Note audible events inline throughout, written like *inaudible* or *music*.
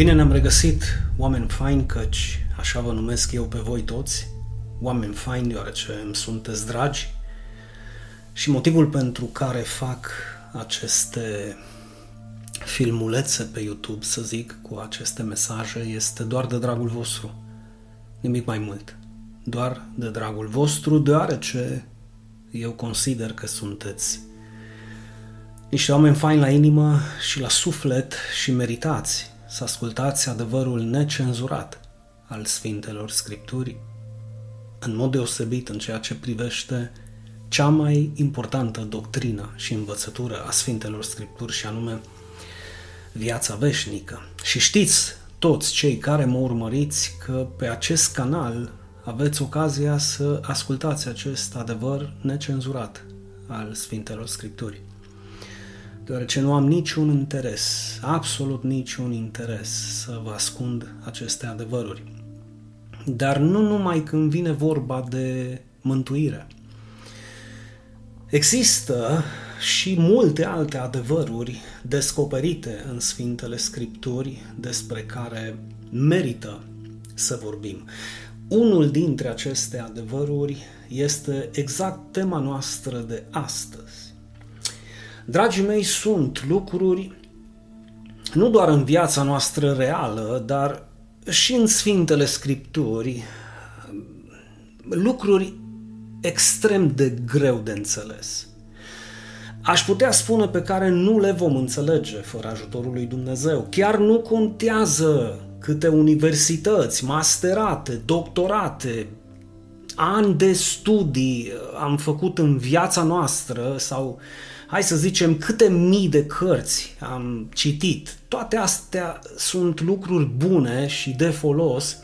Bine ne-am regăsit, oameni faini, căci așa vă numesc eu pe voi toți, oameni faini deoarece îmi sunteți dragi și motivul pentru care fac aceste filmulețe pe YouTube, să zic, cu aceste mesaje, este doar de dragul vostru. Nimic mai mult. Doar de dragul vostru, deoarece eu consider că sunteți niște oameni faini la inimă și la suflet și meritați să ascultați adevărul necenzurat al Sfintelor Scripturii, în mod deosebit în ceea ce privește cea mai importantă doctrină și învățătură a Sfintelor Scripturi și anume viața veșnică. Și știți toți cei care mă urmăriți că pe acest canal aveți ocazia să ascultați acest adevăr necenzurat al Sfintelor Scripturii deoarece nu am niciun interes, absolut niciun interes să vă ascund aceste adevăruri. Dar nu numai când vine vorba de mântuire. Există și multe alte adevăruri descoperite în Sfintele Scripturi despre care merită să vorbim. Unul dintre aceste adevăruri este exact tema noastră de astăzi Dragii mei, sunt lucruri nu doar în viața noastră reală, dar și în Sfintele Scripturi, lucruri extrem de greu de înțeles. Aș putea spune pe care nu le vom înțelege fără ajutorul lui Dumnezeu. Chiar nu contează câte universități, masterate, doctorate, ani de studii am făcut în viața noastră sau hai să zicem, câte mii de cărți am citit. Toate astea sunt lucruri bune și de folos.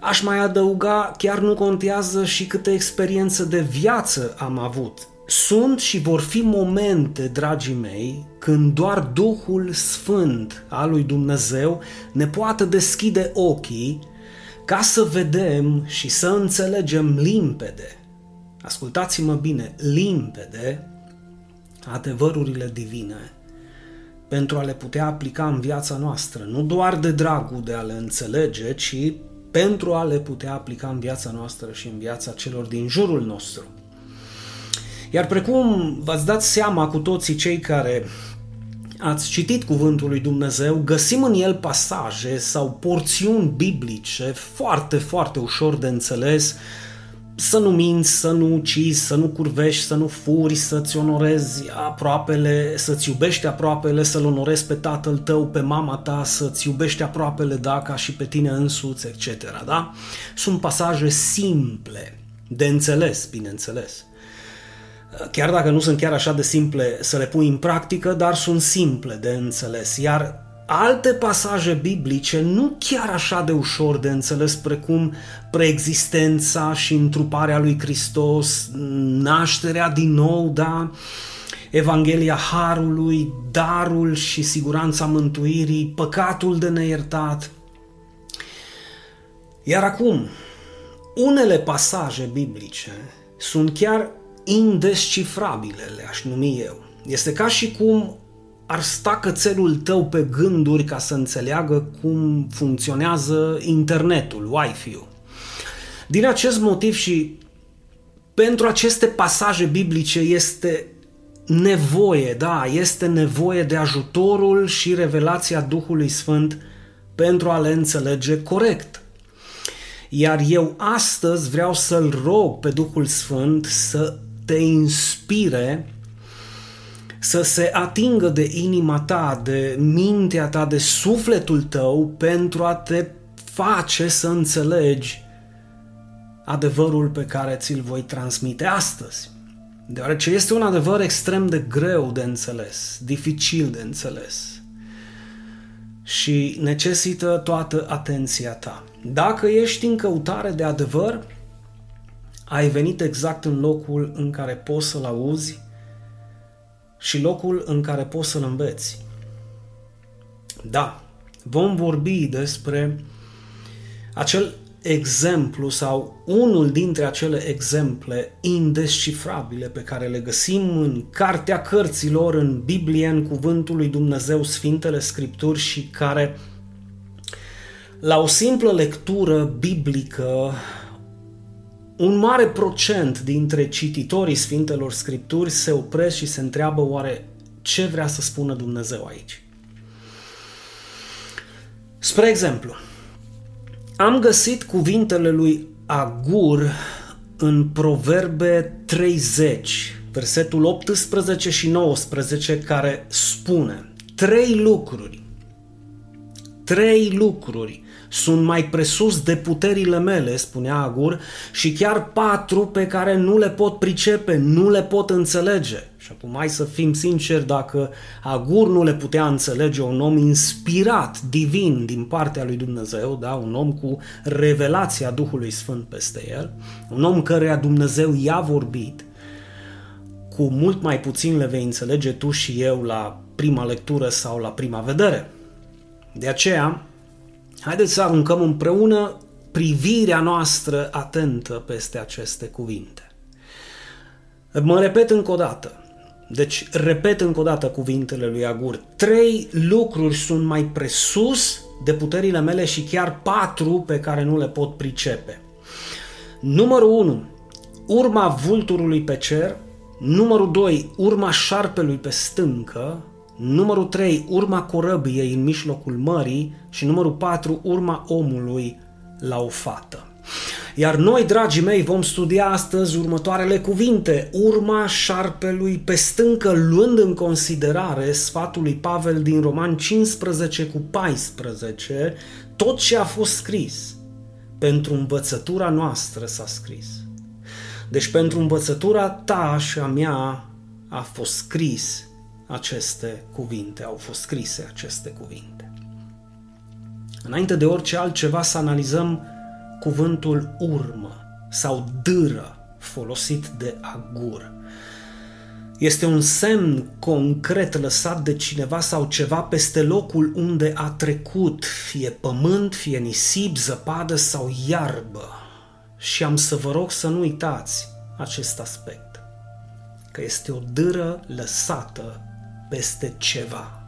Aș mai adăuga, chiar nu contează și câte experiență de viață am avut. Sunt și vor fi momente, dragii mei, când doar Duhul Sfânt al lui Dumnezeu ne poate deschide ochii ca să vedem și să înțelegem limpede. Ascultați-mă bine, limpede adevărurile divine pentru a le putea aplica în viața noastră, nu doar de dragul de a le înțelege, ci pentru a le putea aplica în viața noastră și în viața celor din jurul nostru. Iar precum v-ați dat seama cu toții cei care ați citit cuvântul lui Dumnezeu, găsim în el pasaje sau porțiuni biblice foarte, foarte ușor de înțeles să nu minți, să nu ucizi, să nu curvești, să nu furi, să-ți onorezi aproapele, să-ți iubești aproapele, să-l onorezi pe tatăl tău, pe mama ta, să-ți iubești aproapele, da, ca și pe tine însuți, etc. Da? Sunt pasaje simple, de înțeles, bineînțeles. Chiar dacă nu sunt chiar așa de simple să le pui în practică, dar sunt simple de înțeles. Iar alte pasaje biblice nu chiar așa de ușor de înțeles precum preexistența și întruparea lui Hristos, nașterea din nou, da, Evanghelia Harului, darul și siguranța mântuirii, păcatul de neiertat. Iar acum, unele pasaje biblice sunt chiar indescifrabile, le-aș numi eu. Este ca și cum ar sta cățelul tău pe gânduri ca să înțeleagă cum funcționează internetul, Wi-Fi-ul. Din acest motiv și pentru aceste pasaje biblice este nevoie, da, este nevoie de ajutorul și revelația Duhului Sfânt pentru a le înțelege corect. Iar eu astăzi vreau să-L rog pe Duhul Sfânt să te inspire să se atingă de inima ta, de mintea ta, de sufletul tău pentru a te face să înțelegi adevărul pe care ți-l voi transmite astăzi. Deoarece este un adevăr extrem de greu de înțeles, dificil de înțeles și necesită toată atenția ta. Dacă ești în căutare de adevăr, ai venit exact în locul în care poți să-l auzi și locul în care poți să-l înveți. Da, vom vorbi despre acel exemplu sau unul dintre acele exemple indescifrabile pe care le găsim în Cartea Cărților, în Biblie, în Cuvântul lui Dumnezeu, Sfintele Scripturi și care La o simplă lectură biblică, un mare procent dintre cititorii Sfintelor Scripturi se opresc și se întreabă oare ce vrea să spună Dumnezeu aici. Spre exemplu, am găsit cuvintele lui Agur în Proverbe 30, versetul 18 și 19, care spune trei lucruri, trei lucruri sunt mai presus de puterile mele, spunea Agur, și chiar patru pe care nu le pot pricepe, nu le pot înțelege. Și acum hai să fim sinceri, dacă Agur nu le putea înțelege, un om inspirat, divin din partea lui Dumnezeu, da? un om cu revelația Duhului Sfânt peste el, un om căreia Dumnezeu i-a vorbit, cu mult mai puțin le vei înțelege tu și eu la prima lectură sau la prima vedere. De aceea, haideți să aruncăm împreună privirea noastră atentă peste aceste cuvinte. Mă repet încă o dată. Deci, repet încă o dată cuvintele lui Agur. Trei lucruri sunt mai presus de puterile mele și chiar patru pe care nu le pot pricepe. Numărul 1. Urma vulturului pe cer. Numărul 2. Urma șarpelui pe stâncă. Numărul 3, urma corăbiei în mijlocul mării și numărul 4, urma omului la o fată. Iar noi, dragii mei, vom studia astăzi următoarele cuvinte. Urma șarpelui pe stâncă, luând în considerare sfatul lui Pavel din Roman 15 cu 14, tot ce a fost scris pentru învățătura noastră s-a scris. Deci pentru învățătura ta și a mea a fost scris aceste cuvinte, au fost scrise aceste cuvinte. Înainte de orice altceva să analizăm cuvântul urmă sau dâră folosit de agur. Este un semn concret lăsat de cineva sau ceva peste locul unde a trecut, fie pământ, fie nisip, zăpadă sau iarbă. Și am să vă rog să nu uitați acest aspect, că este o dâră lăsată peste ceva.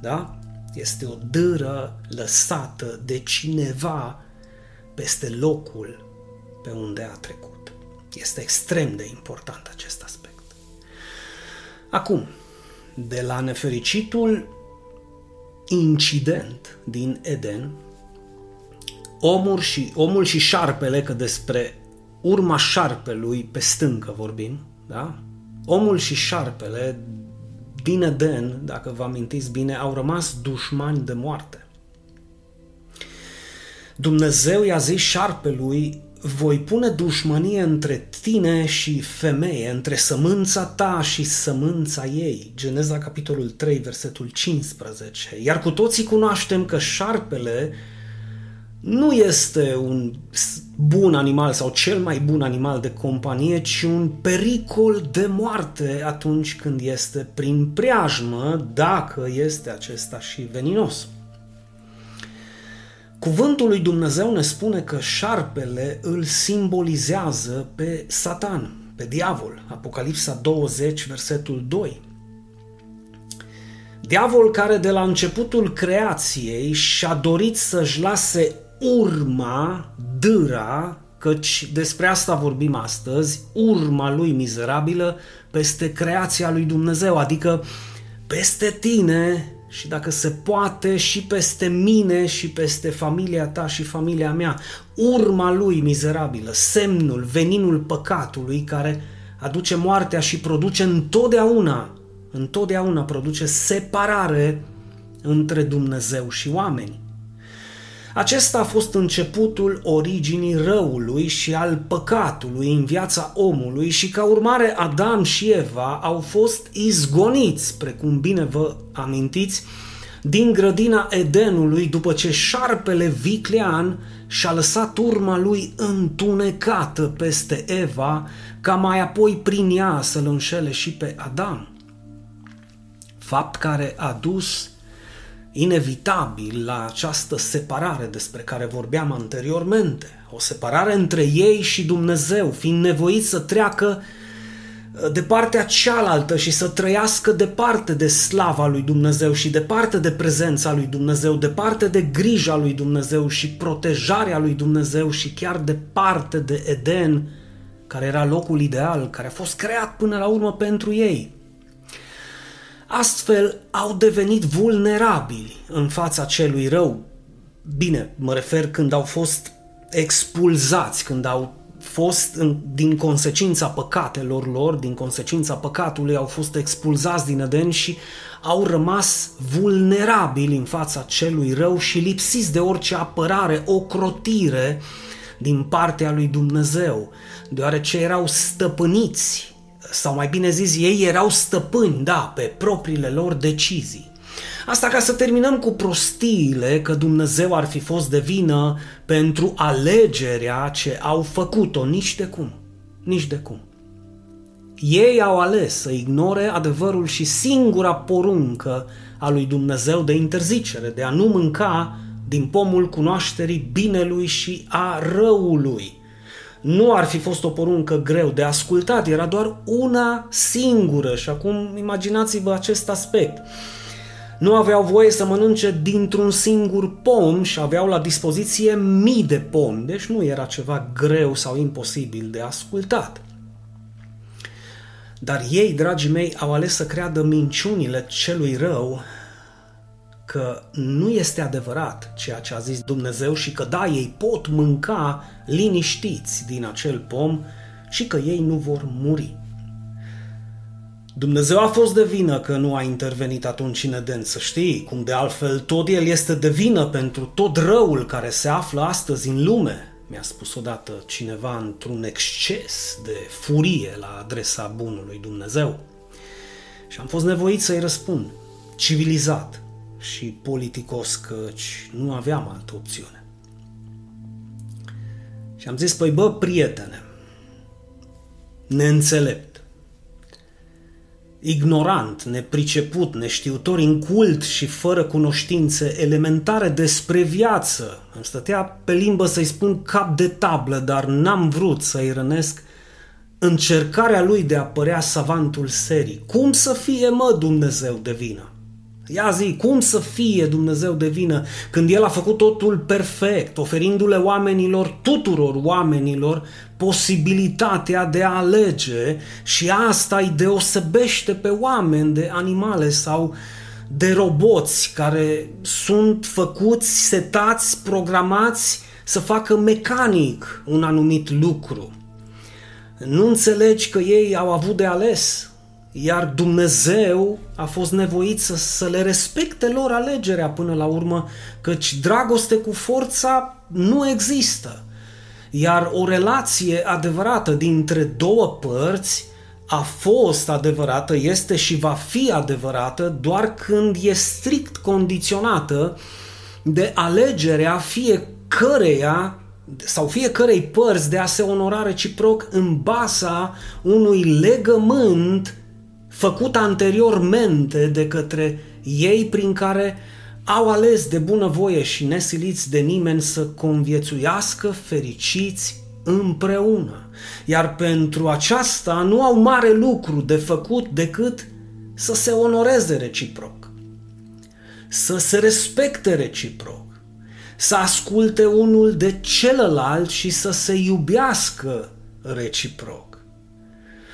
Da? Este o dâră lăsată de cineva peste locul pe unde a trecut. Este extrem de important acest aspect. Acum, de la nefericitul incident din Eden, omul și, omul și șarpele, că despre urma șarpelui pe stâncă vorbim, da? Omul și șarpele din Eden, dacă vă amintiți bine, au rămas dușmani de moarte. Dumnezeu i-a zis șarpelui, voi pune dușmănie între tine și femeie, între sămânța ta și sămânța ei. Geneza capitolul 3, versetul 15. Iar cu toții cunoaștem că șarpele nu este un bun animal sau cel mai bun animal de companie, ci un pericol de moarte atunci când este prin preajmă, dacă este acesta și veninos. Cuvântul lui Dumnezeu ne spune că șarpele îl simbolizează pe Satan, pe diavol. Apocalipsa 20, versetul 2. Diavol care de la începutul creației și-a dorit să-și lase urma, dâra, căci despre asta vorbim astăzi, urma lui mizerabilă peste creația lui Dumnezeu, adică peste tine și dacă se poate și peste mine și peste familia ta și familia mea, urma lui mizerabilă, semnul, veninul păcatului care aduce moartea și produce întotdeauna, întotdeauna produce separare între Dumnezeu și oameni. Acesta a fost începutul originii răului și al păcatului în viața omului și ca urmare Adam și Eva au fost izgoniți, precum bine vă amintiți, din grădina Edenului după ce șarpele viclean și-a lăsat urma lui întunecată peste Eva, ca mai apoi prin ea să-l înșele și pe Adam. Fapt care a dus inevitabil la această separare despre care vorbeam anteriormente, o separare între ei și Dumnezeu, fiind nevoit să treacă de partea cealaltă și să trăiască departe de slava lui Dumnezeu și departe de prezența lui Dumnezeu, departe de grija lui Dumnezeu și protejarea lui Dumnezeu și chiar departe de Eden, care era locul ideal, care a fost creat până la urmă pentru ei. Astfel au devenit vulnerabili în fața celui rău. Bine, mă refer când au fost expulzați, când au fost din consecința păcatelor lor, din consecința păcatului, au fost expulzați din Eden și au rămas vulnerabili în fața celui rău și lipsiți de orice apărare, o crotire din partea lui Dumnezeu, deoarece erau stăpâniți, sau mai bine zis, ei erau stăpâni, da, pe propriile lor decizii. Asta ca să terminăm cu prostiile că Dumnezeu ar fi fost de vină pentru alegerea ce au făcut-o, nici de cum, nici de cum. Ei au ales să ignore adevărul și singura poruncă a lui Dumnezeu de interzicere, de a nu mânca din pomul cunoașterii binelui și a răului. Nu ar fi fost o poruncă greu de ascultat, era doar una singură și acum imaginați-vă acest aspect nu aveau voie să mănânce dintr-un singur pom și aveau la dispoziție mii de pomi, deci nu era ceva greu sau imposibil de ascultat. Dar ei, dragii mei, au ales să creadă minciunile celui rău că nu este adevărat ceea ce a zis Dumnezeu și că da, ei pot mânca liniștiți din acel pom și că ei nu vor muri. Dumnezeu a fost de vină că nu a intervenit atunci în Eden, să știi, cum de altfel tot El este de vină pentru tot răul care se află astăzi în lume, mi-a spus odată cineva într-un exces de furie la adresa bunului Dumnezeu. Și am fost nevoit să-i răspund, civilizat și politicos, căci nu aveam altă opțiune. Și am zis, păi bă, prietene, neînțelept, ignorant, nepriceput, neștiutor, incult și fără cunoștințe elementare despre viață. Îmi stătea pe limbă să-i spun cap de tablă, dar n-am vrut să-i rănesc încercarea lui de a părea savantul serii. Cum să fie, mă, Dumnezeu de vină? Ia zi, cum să fie Dumnezeu de vină când El a făcut totul perfect, oferindu-le oamenilor, tuturor oamenilor, posibilitatea de a alege și asta îi deosebește pe oameni de animale sau de roboți care sunt făcuți, setați, programați să facă mecanic un anumit lucru. Nu înțelegi că ei au avut de ales, iar Dumnezeu a fost nevoit să, să le respecte lor alegerea până la urmă, căci dragoste cu forța nu există. Iar o relație adevărată dintre două părți a fost adevărată, este și va fi adevărată doar când e strict condiționată de alegerea fiecăreia sau fiecărei părți de a se onora reciproc în baza unui legământ făcut anteriormente de către ei prin care au ales de bunăvoie și nesiliți de nimeni să conviețuiască fericiți împreună. Iar pentru aceasta nu au mare lucru de făcut decât să se onoreze reciproc, să se respecte reciproc, să asculte unul de celălalt și să se iubească reciproc.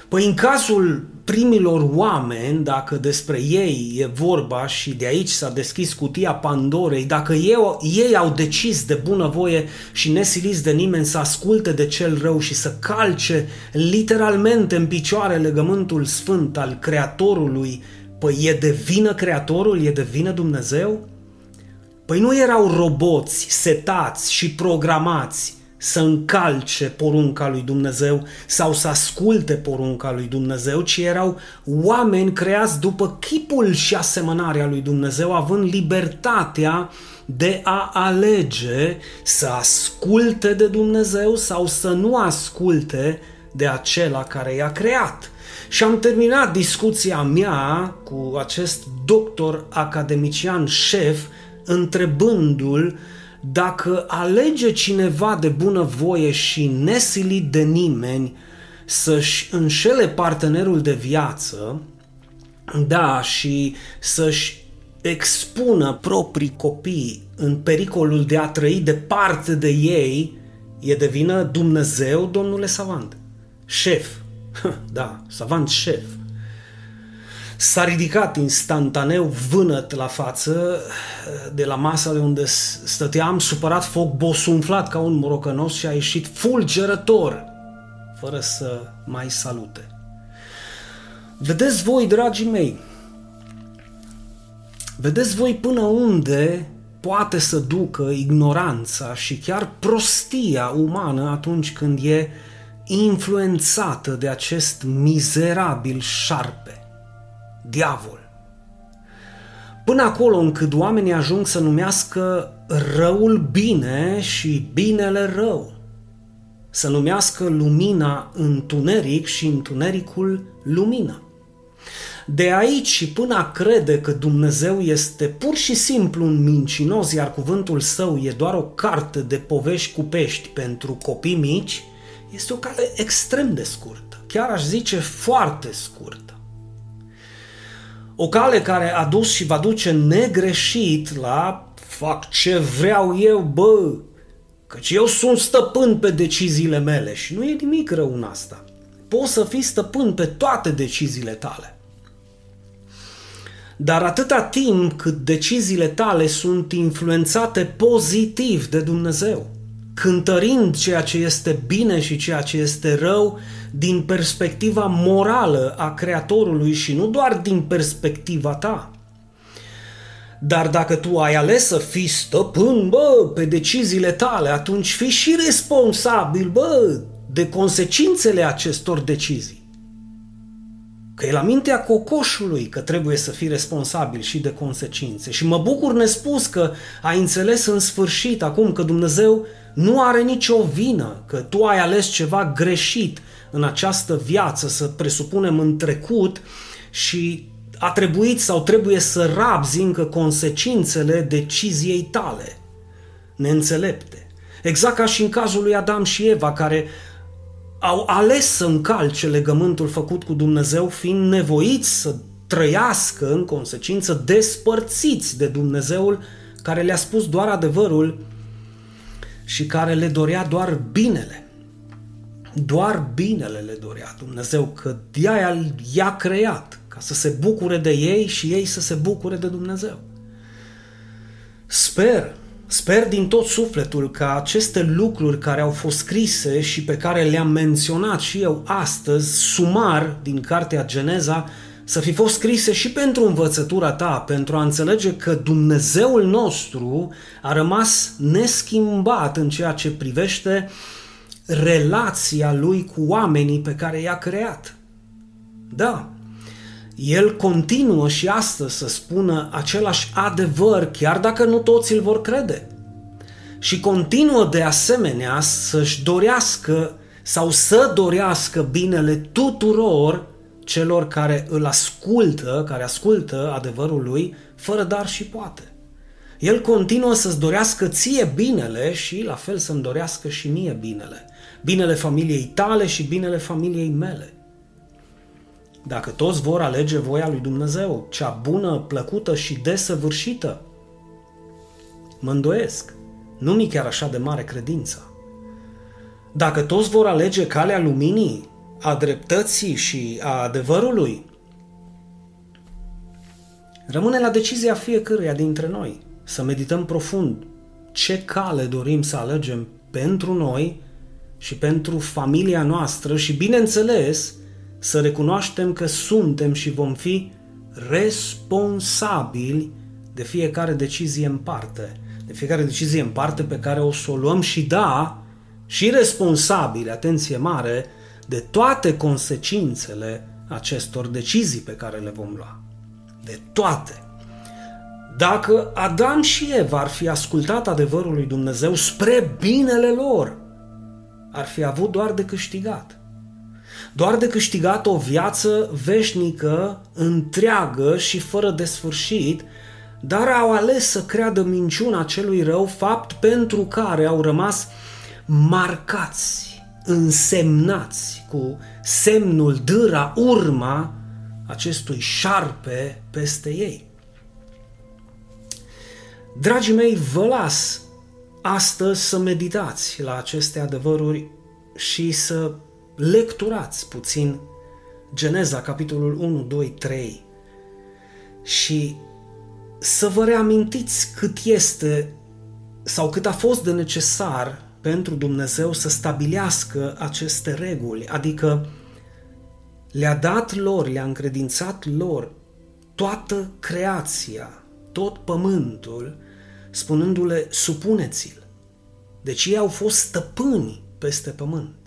Păi în cazul primilor oameni, dacă despre ei e vorba și de aici s-a deschis cutia Pandorei, dacă ei, ei au decis de bunăvoie și nesiliți de nimeni să asculte de cel rău și să calce literalmente în picioare legământul sfânt al Creatorului, păi e de vină Creatorul, e de vină Dumnezeu? Păi nu erau roboți setați și programați să încalce porunca lui Dumnezeu sau să asculte porunca lui Dumnezeu, ci erau oameni creați după chipul și asemănarea lui Dumnezeu, având libertatea de a alege să asculte de Dumnezeu sau să nu asculte de acela care i-a creat. Și am terminat discuția mea cu acest doctor academician șef întrebându-l dacă alege cineva de bună voie și nesilit de nimeni să-și înșele partenerul de viață, da, și să-și expună proprii copii în pericolul de a trăi departe de ei, e de vină Dumnezeu, domnule Savant. Șef. *laughs* Da, Savant șef. S-a ridicat instantaneu vânăt la față de la masa de unde stăteam, supărat foc bosunflat ca un morocănos și a ieșit fulgerător, fără să mai salute. Vedeți voi, dragii mei, vedeți voi până unde poate să ducă ignoranța și chiar prostia umană atunci când e influențată de acest mizerabil șarpe, diavol. Până acolo încât oamenii ajung să numească răul bine și binele rău. Să numească lumina întuneric și întunericul lumină. De aici și până a crede că Dumnezeu este pur și simplu un mincinos, iar cuvântul său e doar o carte de povești cu pești pentru copii mici, este o cale extrem de scurtă, chiar aș zice foarte scurtă. O cale care a dus și va duce negreșit la fac ce vreau eu, bă, căci eu sunt stăpân pe deciziile mele și nu e nimic rău în asta. Poți să fii stăpân pe toate deciziile tale. Dar atâta timp cât deciziile tale sunt influențate pozitiv de Dumnezeu, cântărind ceea ce este bine și ceea ce este rău din perspectiva morală a Creatorului și nu doar din perspectiva ta. Dar dacă tu ai ales să fii stăpân, bă, pe deciziile tale, atunci fii și responsabil, bă, de consecințele acestor decizii că e la mintea cocoșului că trebuie să fii responsabil și de consecințe. Și mă bucur nespus că ai înțeles în sfârșit acum că Dumnezeu nu are nicio vină, că tu ai ales ceva greșit în această viață, să presupunem în trecut și a trebuit sau trebuie să rabzi încă consecințele deciziei tale, neînțelepte. Exact ca și în cazul lui Adam și Eva, care au ales să încalce legământul făcut cu Dumnezeu, fiind nevoiți să trăiască în consecință despărțiți de Dumnezeul care le-a spus doar adevărul și care le dorea doar binele. Doar binele le dorea Dumnezeu, că de-aia i-a creat, ca să se bucure de ei și ei să se bucure de Dumnezeu. Sper Sper din tot sufletul că aceste lucruri care au fost scrise și pe care le-am menționat și eu astăzi, sumar din cartea Geneza, să fi fost scrise și pentru învățătura ta, pentru a înțelege că Dumnezeul nostru a rămas neschimbat în ceea ce privește relația lui cu oamenii pe care i-a creat. Da, el continuă și astăzi să spună același adevăr, chiar dacă nu toți îl vor crede. Și continuă de asemenea să-și dorească sau să dorească binele tuturor celor care îl ascultă, care ascultă adevărul lui, fără dar și poate. El continuă să-ți dorească ție binele și la fel să-mi dorească și mie binele. Binele familiei tale și binele familiei mele. Dacă toți vor alege voia lui Dumnezeu, cea bună, plăcută și desăvârșită, mă îndoiesc. Nu mi chiar așa de mare credința. Dacă toți vor alege calea luminii, a dreptății și a adevărului, rămâne la decizia fiecăruia dintre noi să medităm profund ce cale dorim să alegem pentru noi și pentru familia noastră și, bineînțeles, să recunoaștem că suntem și vom fi responsabili de fiecare decizie în parte, de fiecare decizie în parte pe care o să o luăm și da, și responsabili, atenție mare, de toate consecințele acestor decizii pe care le vom lua. De toate. Dacă Adam și Eva ar fi ascultat adevărul lui Dumnezeu spre binele lor, ar fi avut doar de câștigat doar de câștigat o viață veșnică, întreagă și fără de sfârșit, dar au ales să creadă minciuna celui rău, fapt pentru care au rămas marcați, însemnați cu semnul, dâra, urma acestui șarpe peste ei. Dragii mei, vă las astăzi să meditați la aceste adevăruri și să lecturați puțin Geneza, capitolul 1, 2, 3 și să vă reamintiți cât este sau cât a fost de necesar pentru Dumnezeu să stabilească aceste reguli, adică le-a dat lor, le-a încredințat lor toată creația, tot pământul, spunându-le supuneți-l. Deci ei au fost stăpâni peste pământ.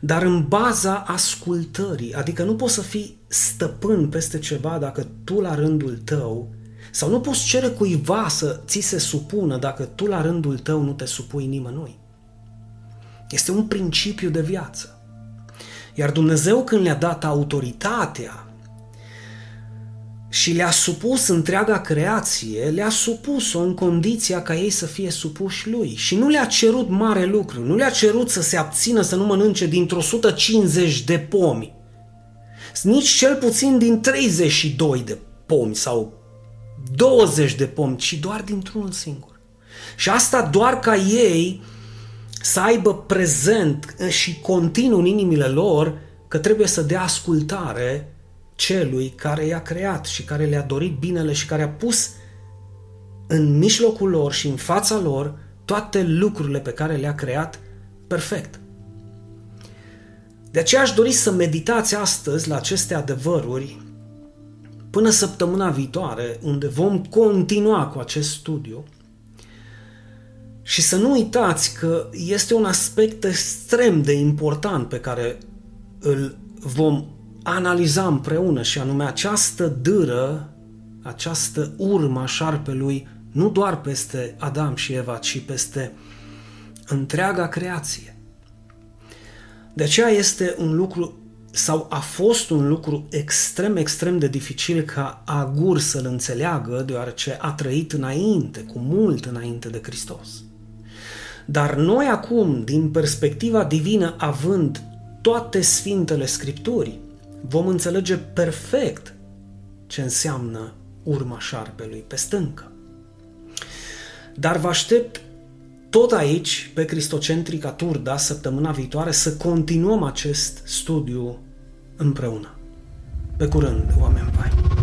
Dar în baza ascultării, adică nu poți să fii stăpân peste ceva dacă tu la rândul tău sau nu poți cere cuiva să ți se supună dacă tu la rândul tău nu te supui nimănui. Este un principiu de viață. Iar Dumnezeu când le-a dat autoritatea și le-a supus întreaga creație, le-a supus-o în condiția ca ei să fie supuși lui. Și nu le-a cerut mare lucru, nu le-a cerut să se abțină să nu mănânce dintr-o 150 de pomi, nici cel puțin din 32 de pomi sau 20 de pomi, ci doar dintr-unul singur. Și asta doar ca ei să aibă prezent și continuu în inimile lor că trebuie să dea ascultare celui care i-a creat și care le-a dorit binele și care a pus în mijlocul lor și în fața lor toate lucrurile pe care le-a creat perfect. De aceea aș dori să meditați astăzi la aceste adevăruri până săptămâna viitoare, unde vom continua cu acest studiu. Și să nu uitați că este un aspect extrem de important pe care îl vom analiza împreună și anume această dâră, această urmă a șarpelui, nu doar peste Adam și Eva, ci peste întreaga creație. De aceea este un lucru sau a fost un lucru extrem, extrem de dificil ca Agur să-l înțeleagă, deoarece a trăit înainte, cu mult înainte de Hristos. Dar noi acum, din perspectiva divină, având toate Sfintele Scripturii, vom înțelege perfect ce înseamnă urma șarpelui pe stâncă. Dar vă aștept tot aici, pe Cristocentrica Turda, săptămâna viitoare, să continuăm acest studiu împreună. Pe curând, oameni faini!